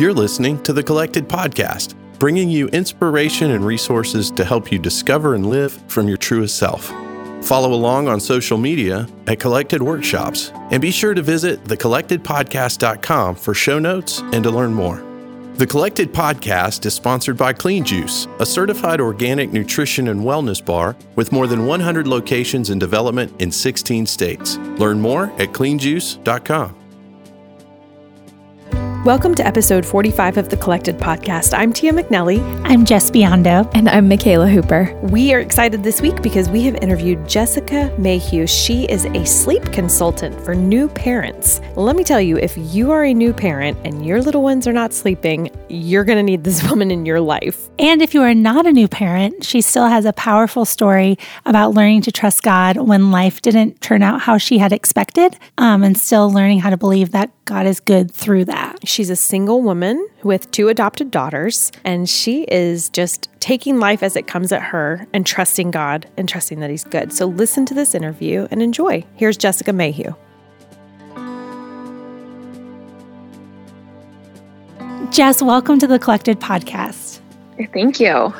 You're listening to the Collected Podcast, bringing you inspiration and resources to help you discover and live from your truest self. Follow along on social media at Collected Workshops and be sure to visit thecollectedpodcast.com for show notes and to learn more. The Collected Podcast is sponsored by Clean Juice, a certified organic nutrition and wellness bar with more than 100 locations in development in 16 states. Learn more at cleanjuice.com. Welcome to episode 45 of the Collected Podcast. I'm Tia McNelly. I'm Jess Biondo. And I'm Mikala Hooper. We are excited this week because we have interviewed Jessica Mayhew. She is a sleep consultant for new parents. Let me tell you, if you are a new parent and your little ones are not sleeping, you're going to need this woman in your life. And if you are not a new parent, she still has a powerful story about learning to trust God when life didn't turn out how she had expected um, and still learning how to believe that God is good through that. She's a single woman with two adopted daughters, and she is just taking life as it comes at her and trusting God and trusting that He's good. So listen to this interview and enjoy. Here's Jessica Mayhew. Jess, welcome to the Collected Podcast. Thank you.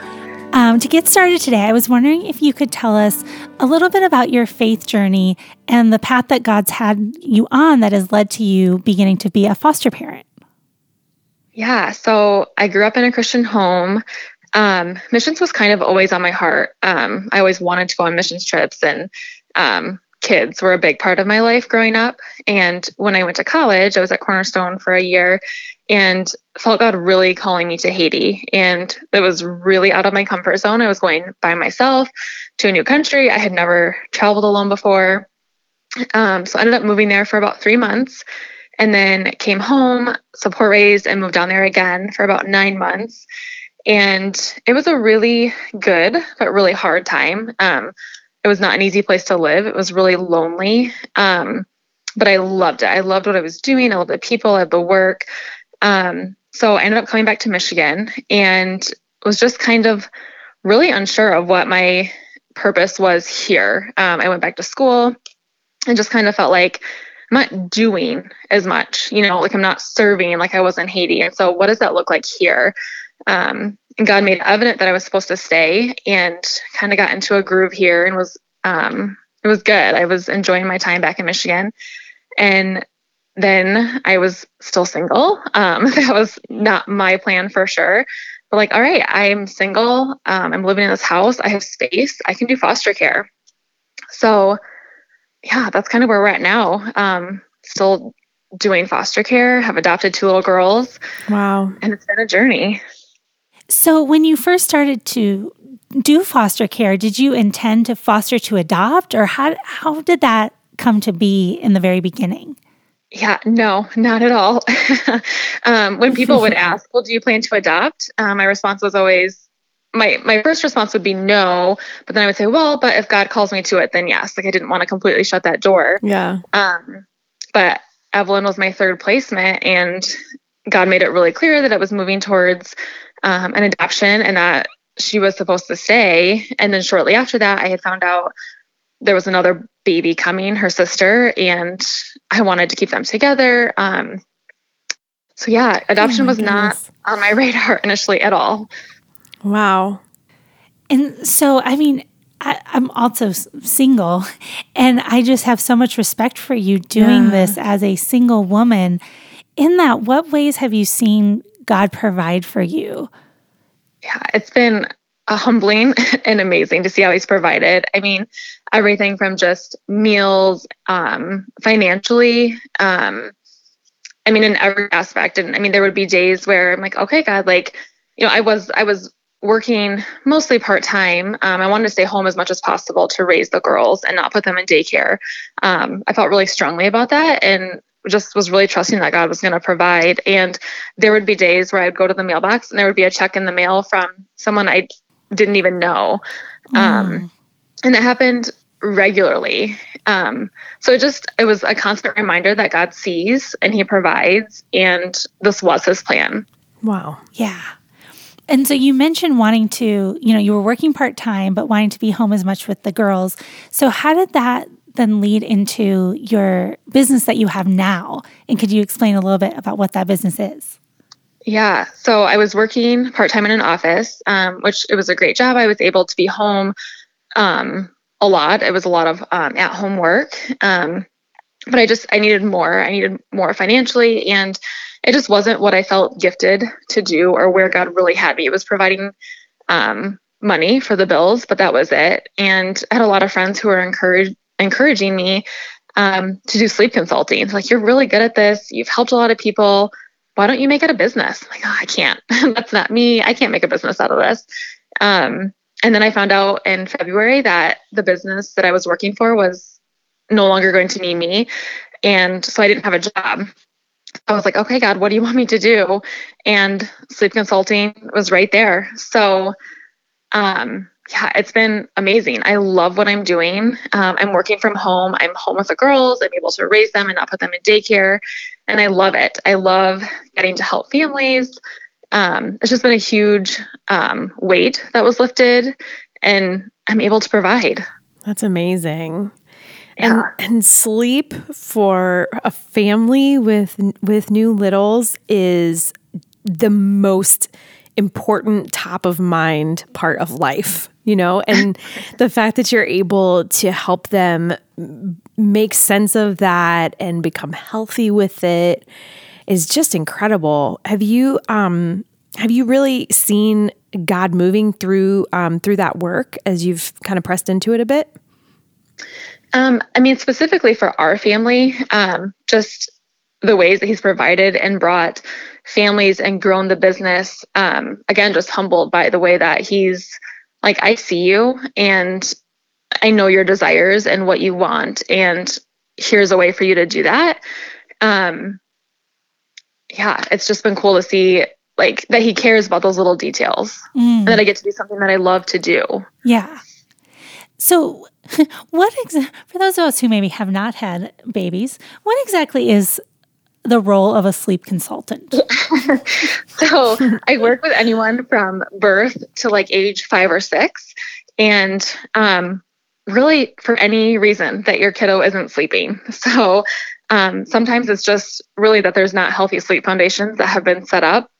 Um, to get started today, I was wondering if you could tell us a little bit about your faith journey and the path that God's had you on that has led to you beginning to be a foster parent. Yeah, so I grew up in a Christian home. Um, missions was kind of always on my heart. Um, I always wanted to go on missions trips, and um, kids were a big part of my life growing up. And when I went to college, I was at Cornerstone for a year, and felt God really calling me to Haiti. And it was really out of my comfort zone. I was going by myself to a new country. I had never traveled alone before. Um, so I ended up moving there for about three months and then came home, support raised, and moved down there again for about nine months. And it was a really good, but really hard time. Um, it was not an easy place to live. It was really lonely. Um, but I loved it. I loved what I was doing. I loved the people, I loved the work. Um, so I ended up coming back to Michigan and was just kind of really unsure of what my purpose was here. Um, I went back to school and just kind of felt like I'm not doing as much, you know, like I'm not serving like I was in Haiti. And so what does that look like here? Um, and God made evident that I was supposed to stay and kind of got into a groove here and was um, it was good. I was enjoying my time back in Michigan. And then I was still single. Um, that was not my plan for sure. But like, all right, I'm single. Um, I'm living in this house. I have space. I can do foster care. So, yeah, that's kind of where we're at now. Um, still doing foster care. Have adopted two little girls. Wow, and it's been a journey. So, when you first started to do foster care, did you intend to foster to adopt, or how how did that come to be in the very beginning? Yeah, no, not at all. um, when people would ask, "Well, do you plan to adopt?" Um, my response was always, my my first response would be no, but then I would say, "Well, but if God calls me to it, then yes." Like I didn't want to completely shut that door. Yeah. Um, but Evelyn was my third placement, and God made it really clear that it was moving towards um, an adoption, and that she was supposed to stay. And then shortly after that, I had found out there was another baby coming, her sister, and I wanted to keep them together. Um, so yeah, adoption oh was goodness. not on my radar initially at all. Wow. And so, I mean, I, am also single, and I just have so much respect for you doing yeah. this as a single woman. In that, what ways have you seen God provide for you? Yeah, it's been humbling and amazing to see how he's provided. I mean, everything from just meals, um, financially, um, I mean, in every aspect. And I mean, there would be days where I'm like, okay, God, like, you know, I was, I was working mostly part time. Um, I wanted to stay home as much as possible to raise the girls and not put them in daycare. Um, I felt really strongly about that and just was really trusting that God was going to provide. And there would be days where I'd go to the mailbox and there would be a check in the mail from someone I didn't even know. Mm. Um, and it happened regularly. Um, so it just, it was a constant reminder that God sees and he provides. And this was his plan. Wow. Yeah. And so you mentioned wanting to, you know, you were working part time, but wanting to be home as much with the girls. So how did that then lead into your business that you have now? And could you explain a little bit about what that business is? Yeah. So I was working part time in an office, um, which it was a great job. I was able to be home um, a lot. It was a lot of um, at home work. Um, but I just, I needed more. I needed more financially. And it just wasn't what I felt gifted to do or where God really had me. It was providing um, money for the bills, but that was it. And I had a lot of friends who were encouraged, encouraging me um, to do sleep consulting. It's like, you're really good at this. You've helped a lot of people. Why don't you make it a business? I'm like, oh, I can't. That's not me. I can't make a business out of this. Um, and then I found out in February that the business that I was working for was no longer going to need me. And so I didn't have a job. I was like, okay, God, what do you want me to do? And sleep consulting was right there. So, um, yeah, it's been amazing. I love what I'm doing. Um, I'm working from home. I'm home with the girls. I'm able to raise them and not put them in daycare. And I love it. I love getting to help families. Um, it's just been a huge um, weight that was lifted, and I'm able to provide. That's amazing. And, and sleep for a family with with new littles is the most important top of mind part of life you know and the fact that you're able to help them make sense of that and become healthy with it is just incredible have you um have you really seen god moving through um through that work as you've kind of pressed into it a bit um, I mean, specifically for our family, um, just the ways that he's provided and brought families and grown the business. Um, again, just humbled by the way that he's like, I see you and I know your desires and what you want, and here's a way for you to do that. Um, yeah, it's just been cool to see like that he cares about those little details mm. and that I get to do something that I love to do. Yeah. So, what exa- for those of us who maybe have not had babies, what exactly is the role of a sleep consultant? so, I work with anyone from birth to like age five or six, and um, really for any reason that your kiddo isn't sleeping. So, um, sometimes it's just really that there's not healthy sleep foundations that have been set up.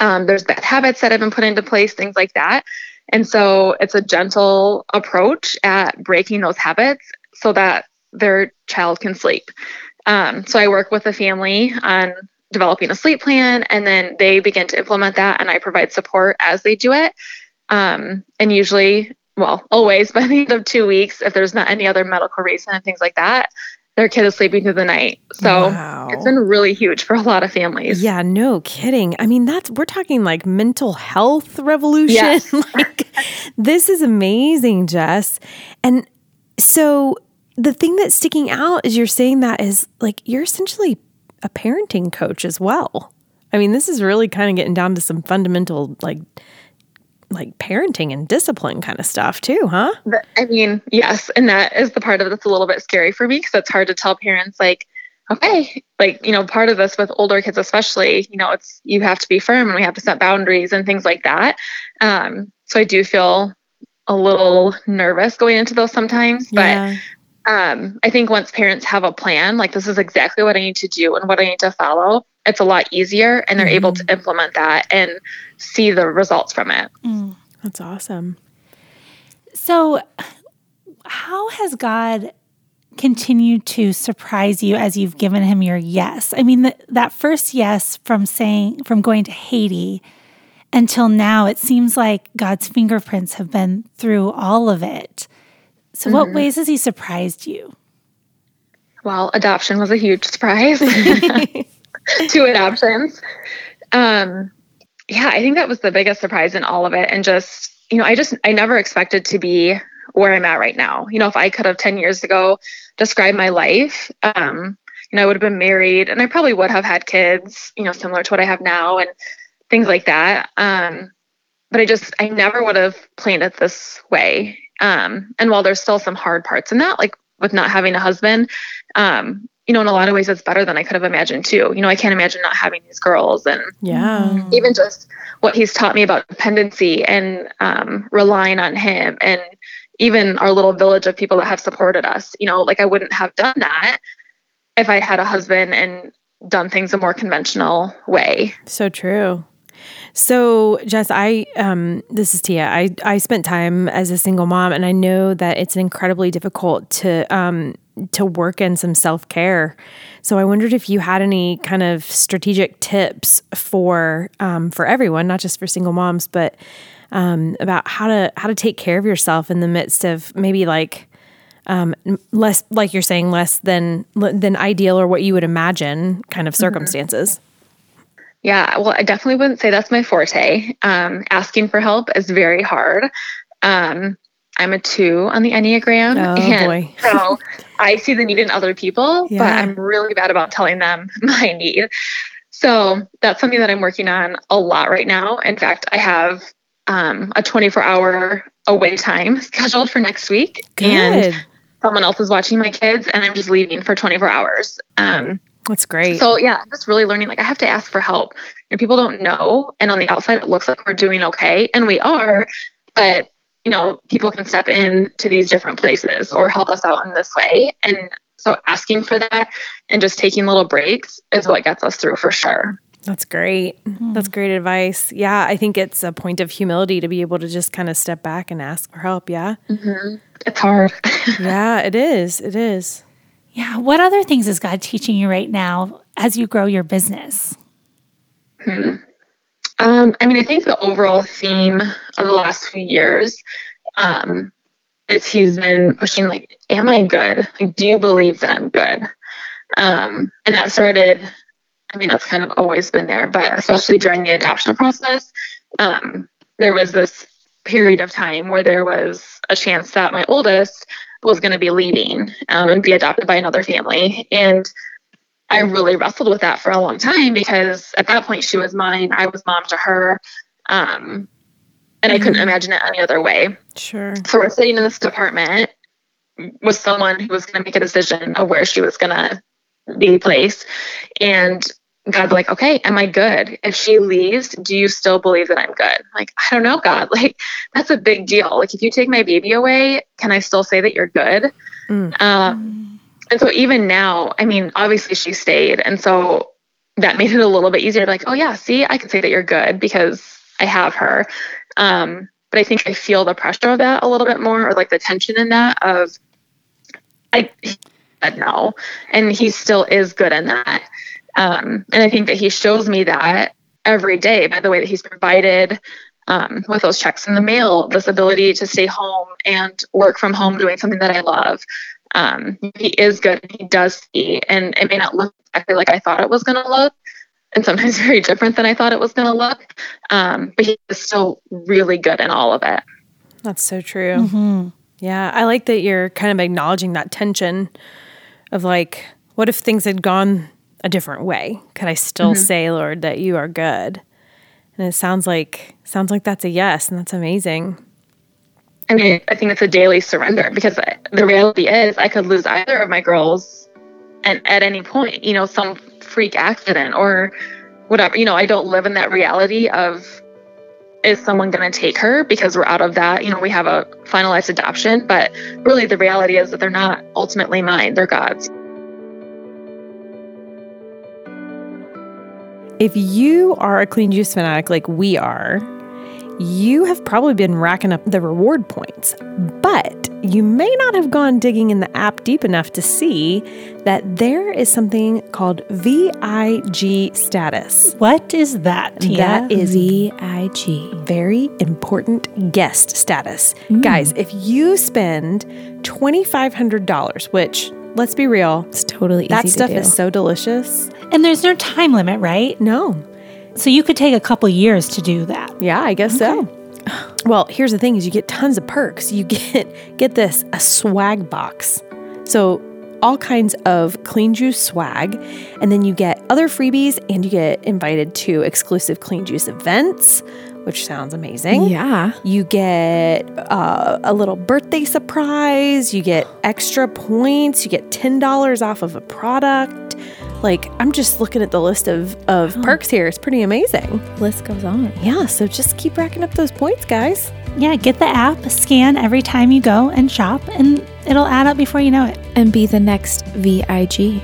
Um, there's bad habits that have been put into place, things like that. And so it's a gentle approach at breaking those habits so that their child can sleep. Um, so I work with the family on developing a sleep plan and then they begin to implement that and I provide support as they do it. Um, and usually, well, always by the end of two weeks, if there's not any other medical reason and things like that, their kid is sleeping through the night. So wow. it's been really huge for a lot of families. Yeah, no kidding. I mean, that's we're talking like mental health revolution. Yes. like this is amazing, Jess. And so the thing that's sticking out is you're saying that is like you're essentially a parenting coach as well. I mean, this is really kind of getting down to some fundamental like like parenting and discipline kind of stuff too, huh? I mean, yes. And that is the part of it that's a little bit scary for me because it's hard to tell parents, like, okay, like, you know, part of this with older kids, especially, you know, it's you have to be firm and we have to set boundaries and things like that. Um, so I do feel a little nervous going into those sometimes, but yeah. Um, I think once parents have a plan, like, this is exactly what I need to do and what I need to follow, it's a lot easier and they're mm-hmm. able to mm-hmm. implement that and see the results from it. Mm, that's awesome. So, how has God continued to surprise you as you've given him your yes? I mean, that first yes from saying, from going to Haiti until now, it seems like God's fingerprints have been through all of it. So, mm-hmm. what ways has he surprised you? Well, adoption was a huge surprise. two adoptions. Um, yeah, I think that was the biggest surprise in all of it. And just, you know, I just, I never expected to be where I'm at right now. You know, if I could have 10 years ago described my life, um, you know, I would have been married and I probably would have had kids, you know, similar to what I have now and things like that. Um, but I just, I never would have planned it this way. Um, and while there's still some hard parts in that, like with not having a husband, um, you know, in a lot of ways, it's better than I could have imagined too. You know, I can't imagine not having these girls, and yeah, even just what he's taught me about dependency and um, relying on him, and even our little village of people that have supported us. You know, like I wouldn't have done that if I had a husband and done things a more conventional way. So true. So, Jess, I um, this is Tia. I I spent time as a single mom, and I know that it's incredibly difficult to um, to work in some self care. So, I wondered if you had any kind of strategic tips for um, for everyone, not just for single moms, but um, about how to how to take care of yourself in the midst of maybe like um, less, like you're saying, less than than ideal or what you would imagine kind of mm-hmm. circumstances. Mm-hmm. Yeah, well, I definitely wouldn't say that's my forte. Um, asking for help is very hard. Um, I'm a two on the Enneagram. Oh, and boy. so I see the need in other people, yeah. but I'm really bad about telling them my need. So that's something that I'm working on a lot right now. In fact, I have um, a 24 hour away time scheduled for next week. Good. And someone else is watching my kids, and I'm just leaving for 24 hours. Um, that's great. So yeah, I'm just really learning like I have to ask for help. And people don't know. And on the outside it looks like we're doing okay. And we are, but you know, people can step in to these different places or help us out in this way. And so asking for that and just taking little breaks is what gets us through for sure. That's great. Mm-hmm. That's great advice. Yeah, I think it's a point of humility to be able to just kind of step back and ask for help. Yeah. Mm-hmm. It's hard. yeah, it is. It is. Yeah. What other things is God teaching you right now as you grow your business? Hmm. Um, I mean, I think the overall theme of the last few years um, is he's been pushing, like, am I good? Like, do you believe that I'm good? Um, and that started, I mean, that's kind of always been there, but especially during the adoption process, um, there was this period of time where there was a chance that my oldest was going to be leaving um, and be adopted by another family. And I really wrestled with that for a long time because at that point she was mine, I was mom to her. Um, and I couldn't mm-hmm. imagine it any other way. Sure. So we're sitting in this department with someone who was going to make a decision of where she was going to be placed. And God's like, okay, am I good? If she leaves, do you still believe that I'm good? Like, I don't know, God. Like, that's a big deal. Like, if you take my baby away, can I still say that you're good? Mm. Um, and so even now, I mean, obviously she stayed, and so that made it a little bit easier. To be like, oh yeah, see, I can say that you're good because I have her. Um, but I think I feel the pressure of that a little bit more, or like the tension in that of, I said no, and he still is good in that. Um, and I think that he shows me that every day by the way that he's provided um, with those checks in the mail, this ability to stay home and work from home doing something that I love. Um, he is good. He does see, and it may not look exactly like I thought it was going to look, and sometimes very different than I thought it was going to look. Um, but he is still really good in all of it. That's so true. Mm-hmm. Yeah, I like that you're kind of acknowledging that tension of like, what if things had gone a different way? Could I still mm-hmm. say, Lord, that you are good? And it sounds like sounds like that's a yes, and that's amazing. I mean, I think it's a daily surrender because the reality is I could lose either of my girls and at any point, you know, some freak accident or whatever. You know, I don't live in that reality of is someone going to take her because we're out of that. You know, we have a finalized adoption, but really the reality is that they're not ultimately mine, they're God's. If you are a clean juice fanatic like we are, you have probably been racking up the reward points, but you may not have gone digging in the app deep enough to see that there is something called VIG status. What is that? Tia? That is VIG, very important guest status. Mm. Guys, if you spend $2,500, which let's be real, it's totally that stuff is so delicious. And there's no time limit, right? No. So you could take a couple years to do that. Yeah, I guess okay. so. Well, here's the thing is you get tons of perks. You get get this a swag box. So all kinds of clean juice swag and then you get other freebies and you get invited to exclusive clean juice events which sounds amazing. Yeah. You get uh, a little birthday surprise, you get extra points, you get $10 off of a product. Like, I'm just looking at the list of, of oh. perks here. It's pretty amazing. List goes on. Yeah, so just keep racking up those points, guys. Yeah, get the app, scan every time you go and shop, and it'll add up before you know it. And be the next VIG.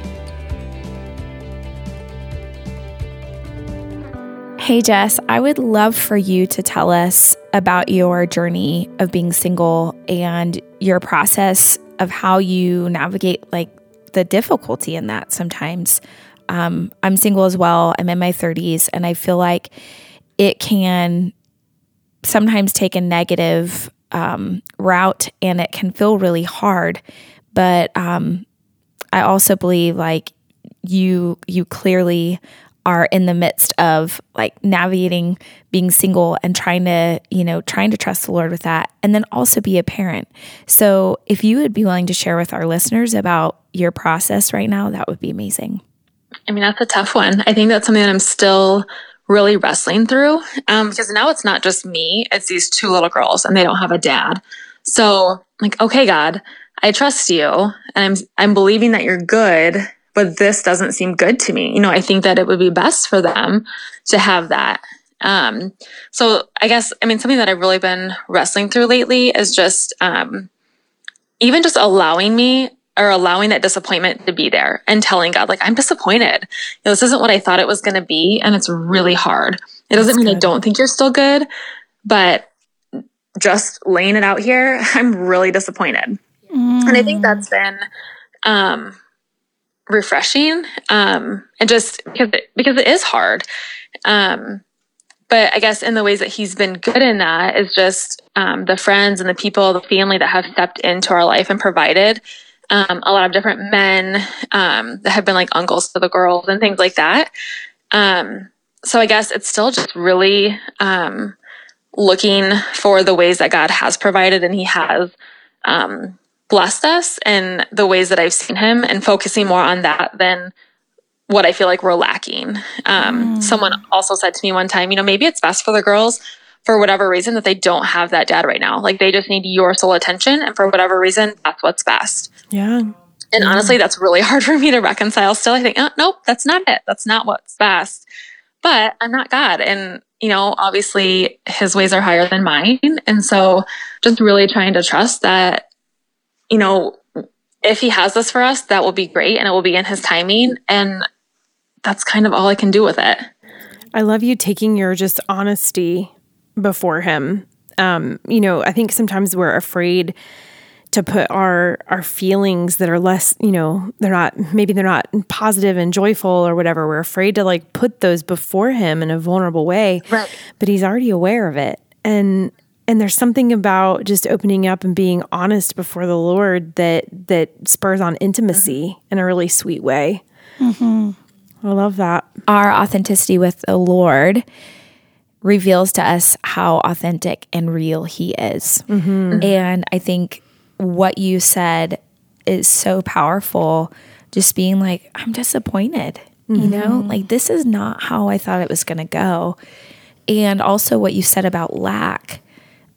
Hey, Jess, I would love for you to tell us about your journey of being single and your process of how you navigate like the difficulty in that sometimes. Um, I'm single as well. I'm in my 30s, and I feel like it can sometimes take a negative um, route and it can feel really hard. But um, I also believe like you you clearly are in the midst of like navigating being single and trying to, you know, trying to trust the Lord with that and then also be a parent. So, if you would be willing to share with our listeners about your process right now, that would be amazing. I mean, that's a tough one. I think that's something that I'm still really wrestling through um, because now it's not just me, it's these two little girls and they don't have a dad. So, like, okay, God, I trust you and I'm I'm believing that you're good but this doesn't seem good to me. You know, I think that it would be best for them to have that. Um, so I guess, I mean, something that I've really been wrestling through lately is just, um, even just allowing me or allowing that disappointment to be there and telling God, like, I'm disappointed. You know, this isn't what I thought it was going to be. And it's really hard. It doesn't mean good. I don't think you're still good, but just laying it out here, I'm really disappointed. Mm. And I think that's been, um, refreshing um, and just because it, because it is hard. Um, but i guess in the ways that he's been good in that is just um, the friends and the people the family that have stepped into our life and provided um, a lot of different men um, that have been like uncles to the girls and things like that. Um, so i guess it's still just really looking for the ways that god has provided and he has um, blessed us in the ways that I've seen him and focusing more on that than what I feel like we're lacking. Um, mm. Someone also said to me one time, you know, maybe it's best for the girls for whatever reason that they don't have that dad right now. Like they just need your sole attention. And for whatever reason, that's what's best. Yeah. And yeah. honestly, that's really hard for me to reconcile still. I think, oh, nope, that's not it. That's not what's best. But I'm not God. And, you know, obviously his ways are higher than mine. And so just really trying to trust that you know, if he has this for us, that will be great and it will be in his timing. And that's kind of all I can do with it. I love you taking your just honesty before him. Um, you know, I think sometimes we're afraid to put our our feelings that are less, you know, they're not maybe they're not positive and joyful or whatever. We're afraid to like put those before him in a vulnerable way. Right. But he's already aware of it. And and there's something about just opening up and being honest before the Lord that that spurs on intimacy mm-hmm. in a really sweet way. Mm-hmm. I love that. Our authenticity with the Lord reveals to us how authentic and real He is. Mm-hmm. And I think what you said is so powerful. Just being like, I'm disappointed. You know, mm-hmm. like this is not how I thought it was going to go. And also what you said about lack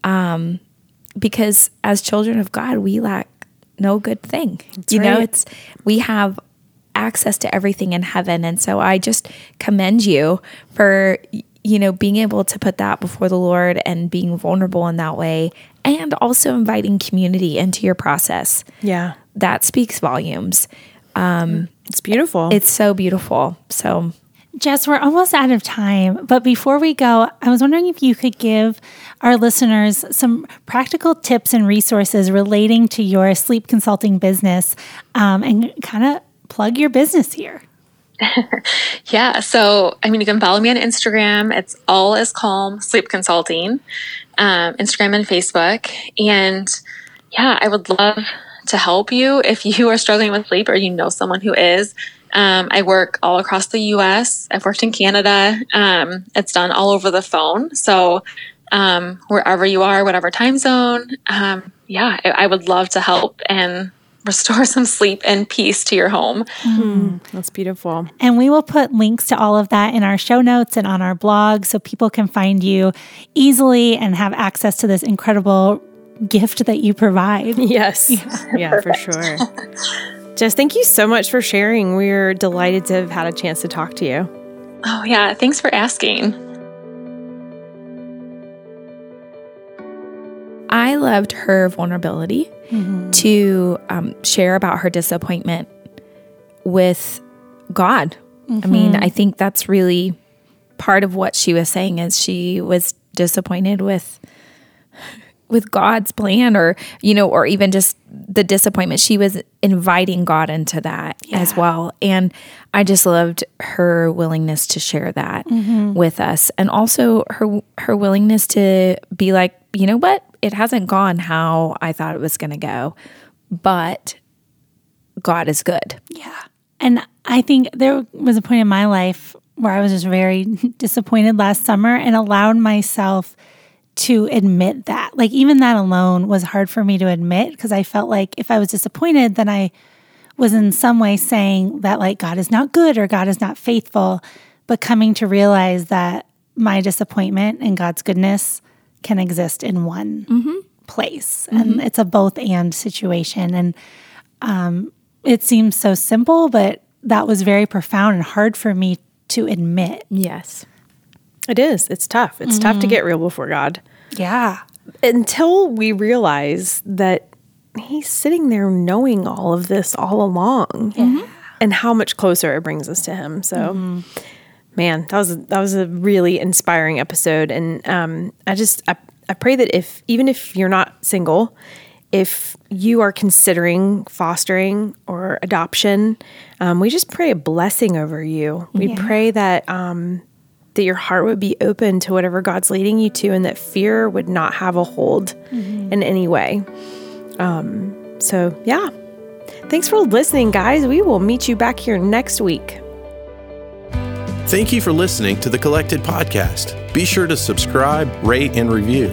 um, because as children of God, we lack no good thing. That's you right. know, it's we have access to everything in heaven, and so I just commend you for you know being able to put that before the Lord and being vulnerable in that way, and also inviting community into your process. Yeah, that speaks volumes. Um, it's beautiful. It's so beautiful. So Jess, we're almost out of time, but before we go, I was wondering if you could give our listeners some practical tips and resources relating to your sleep consulting business um, and kind of plug your business here. yeah. So, I mean, you can follow me on Instagram. It's all is calm sleep consulting, um, Instagram and Facebook. And yeah, I would love to help you if you are struggling with sleep or you know someone who is. Um, I work all across the US. I've worked in Canada. Um, it's done all over the phone. So, um, wherever you are, whatever time zone, um, yeah, I, I, would love to help and restore some sleep and peace to your home. Mm, that's beautiful. And we will put links to all of that in our show notes and on our blog so people can find you easily and have access to this incredible gift that you provide. Yes. Yeah, yeah for sure. Jess, thank you so much for sharing. We're delighted to have had a chance to talk to you. Oh, yeah. Thanks for asking. I loved her vulnerability mm-hmm. to um, share about her disappointment with God. Mm-hmm. I mean, mm-hmm. I think that's really part of what she was saying is she was disappointed with with God's plan or you know or even just the disappointment. She was inviting God into that yeah. as well. And I just loved her willingness to share that mm-hmm. with us. And also her her willingness to be like you know what? It hasn't gone how I thought it was going to go but God is good. Yeah. And I think there was a point in my life where I was just very disappointed last summer and allowed myself to admit that. Like, even that alone was hard for me to admit because I felt like if I was disappointed, then I was in some way saying that, like, God is not good or God is not faithful. But coming to realize that my disappointment and God's goodness can exist in one mm-hmm. place. Mm-hmm. And it's a both and situation. And um, it seems so simple, but that was very profound and hard for me to admit. Yes. It is. It's tough. It's mm-hmm. tough to mm-hmm. get real before God. Yeah. Until we realize that He's sitting there knowing all of this all along mm-hmm. and how much closer it brings us to Him. So, mm-hmm. man, that was, that was a really inspiring episode. And um, I just, I, I pray that if, even if you're not single, if you are considering fostering or adoption, um, we just pray a blessing over you. We yeah. pray that um, that your heart would be open to whatever God's leading you to, and that fear would not have a hold mm-hmm. in any way. Um, so, yeah. Thanks for listening, guys. We will meet you back here next week. Thank you for listening to the Collected Podcast. Be sure to subscribe, rate, and review.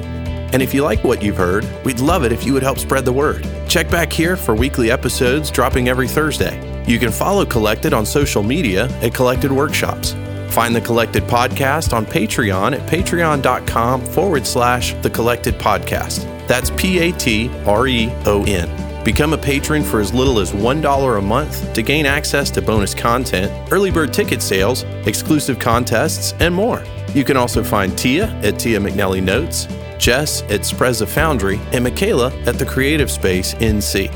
And if you like what you've heard, we'd love it if you would help spread the word. Check back here for weekly episodes dropping every Thursday. You can follow Collected on social media at Collected Workshops. Find the Collected Podcast on Patreon at patreon.com forward slash the Collected Podcast. That's P A T R E O N. Become a patron for as little as $1 a month to gain access to bonus content, early bird ticket sales, exclusive contests, and more. You can also find Tia at Tia McNelly Notes, Jess at Sprezza Foundry, and Mikala at the Creative Space NC.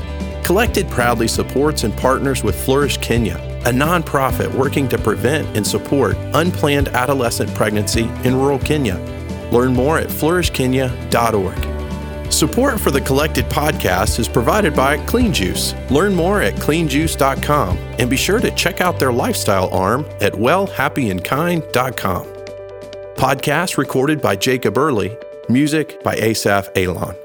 Collected proudly supports and partners with Flourish Kenya, a nonprofit working to prevent and support unplanned adolescent pregnancy in rural Kenya. Learn more at flourishkenya.org. Support for the Collected podcast is provided by Clean Juice. Learn more at cleanjuice.com and be sure to check out their lifestyle arm at wellhappyandkind.com. Podcast recorded by Jacob Early Music by Asaf Alon.